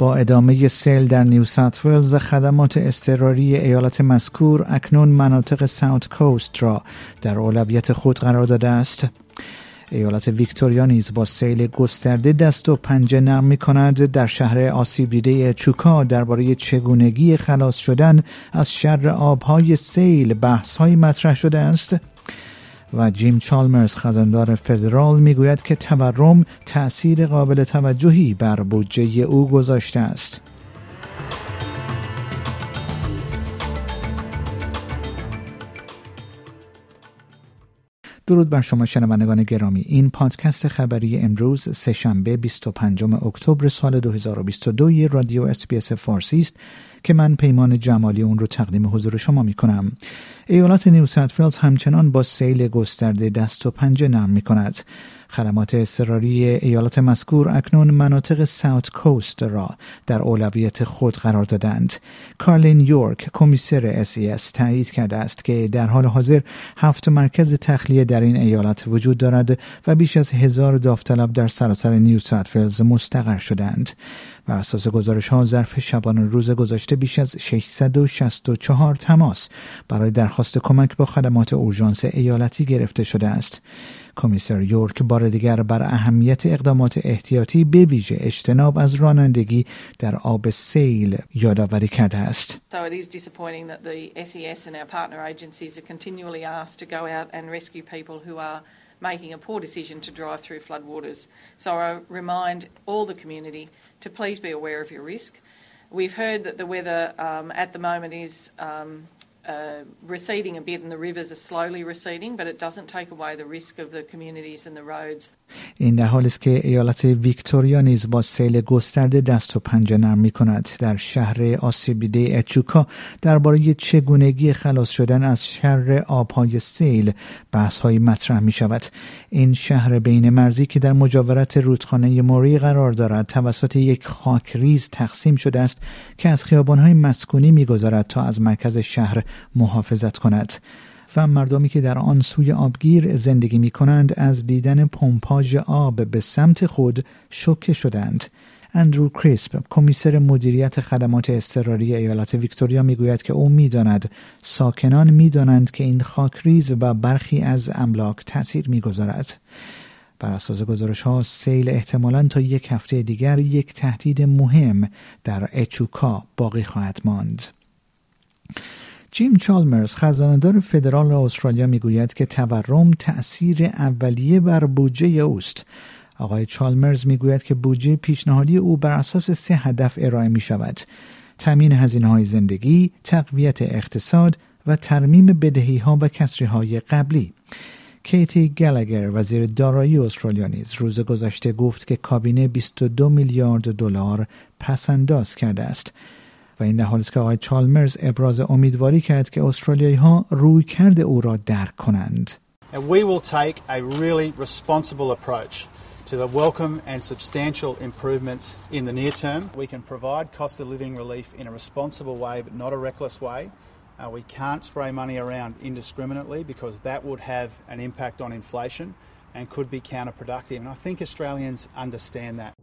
با ادامه سیل در نیو ساوت ولز خدمات اضطراری ایالت مذکور اکنون مناطق ساوت کوست را در اولویت خود قرار داده است. ایالت ویکتوریا نیز با سیل گسترده دست و پنجه نرم می کند. در شهر آسیب دیده چوکا درباره چگونگی خلاص شدن از شر آبهای سیل بحث مطرح شده است. و جیم چالمرز خزاندار فدرال می‌گوید که تورم تأثیر قابل توجهی بر بودجه او گذاشته است. درود بر شما شنوندگان گرامی این پادکست خبری امروز سهشنبه 25 اکتبر سال 2022 رادیو SBS فارسی است که من پیمان جمالی اون رو تقدیم حضور شما می کنم. ایالت نیو ساوت ولز همچنان با سیل گسترده دست و پنجه نرم می کند. خدمات اضطراری ایالات مذکور اکنون مناطق South Coast را در اولویت خود قرار دادند. کارلین یورک کمیسر SES تایید کرده است که در حال حاضر هفت مرکز تخلیه در این ایالت وجود دارد و بیش از هزار داوطلب در سراسر نیو فیلز مستقر شدند. بر اساس گزارش ها ظرف شبان روز گذشته بیش از 664 تماس برای درخواست کمک با خدمات اورژانس ایالتی گرفته شده است. کمیسر یورک بار دیگر بر اهمیت اقدامات احتیاطی به ویژه اجتناب از رانندگی در آب سیل یادآوری کرده است. So it is disappointing that the SES and our partner agencies are continually asked to go out and rescue people who are making a poor decision to drive through floodwaters. So I remind all the community to please be aware of your risk. We've heard that the weather um, at the moment is um, uh, receding a bit and the rivers are slowly receding, but it doesn't take away the risk of the communities and the roads. این در حالی است که ایالت ویکتوریا نیز با سیل گسترده دست و پنجه نرم می کند در شهر آسیبیده اچوکا درباره چگونگی خلاص شدن از شر آبهای سیل بحث های مطرح می شود این شهر بین مرزی که در مجاورت رودخانه موری قرار دارد توسط یک خاکریز تقسیم شده است که از خیابانهای مسکونی می‌گذارد تا از مرکز شهر محافظت کند و مردمی که در آن سوی آبگیر زندگی می کنند از دیدن پمپاژ آب به سمت خود شوکه شدند. اندرو کریسپ کمیسر مدیریت خدمات اضطراری ایالت ویکتوریا می‌گوید که او می‌داند ساکنان می‌دانند که این خاکریز و برخی از املاک تاثیر می‌گذارد بر اساس گزارش ها سیل احتمالا تا یک هفته دیگر یک تهدید مهم در اچوکا باقی خواهد ماند جیم چالمرز خزاندار فدرال استرالیا می‌گوید که تورم تأثیر اولیه بر بودجه اوست. آقای چالمرز می‌گوید که بودجه پیشنهادی او بر اساس سه هدف ارائه می شود تامین هزینه های زندگی، تقویت اقتصاد و ترمیم بدهی ها و کسری های قبلی. کیتی گلگر وزیر دارایی استرالیا نیز روز گذشته گفت که کابینه 22 میلیارد دلار پسنداز کرده است. و این در حالی است که آقای چالمرز ابراز امیدواری کرد که استرالیایی ها روی کرده او را درک کنند. And we will take a really responsible approach to the welcome and substantial improvements in the near term. We can provide cost of living relief in a responsible way but not a reckless way. Uh, we can't spray money around indiscriminately because that would have an impact on inflation and could be counterproductive. And I think Australians understand that.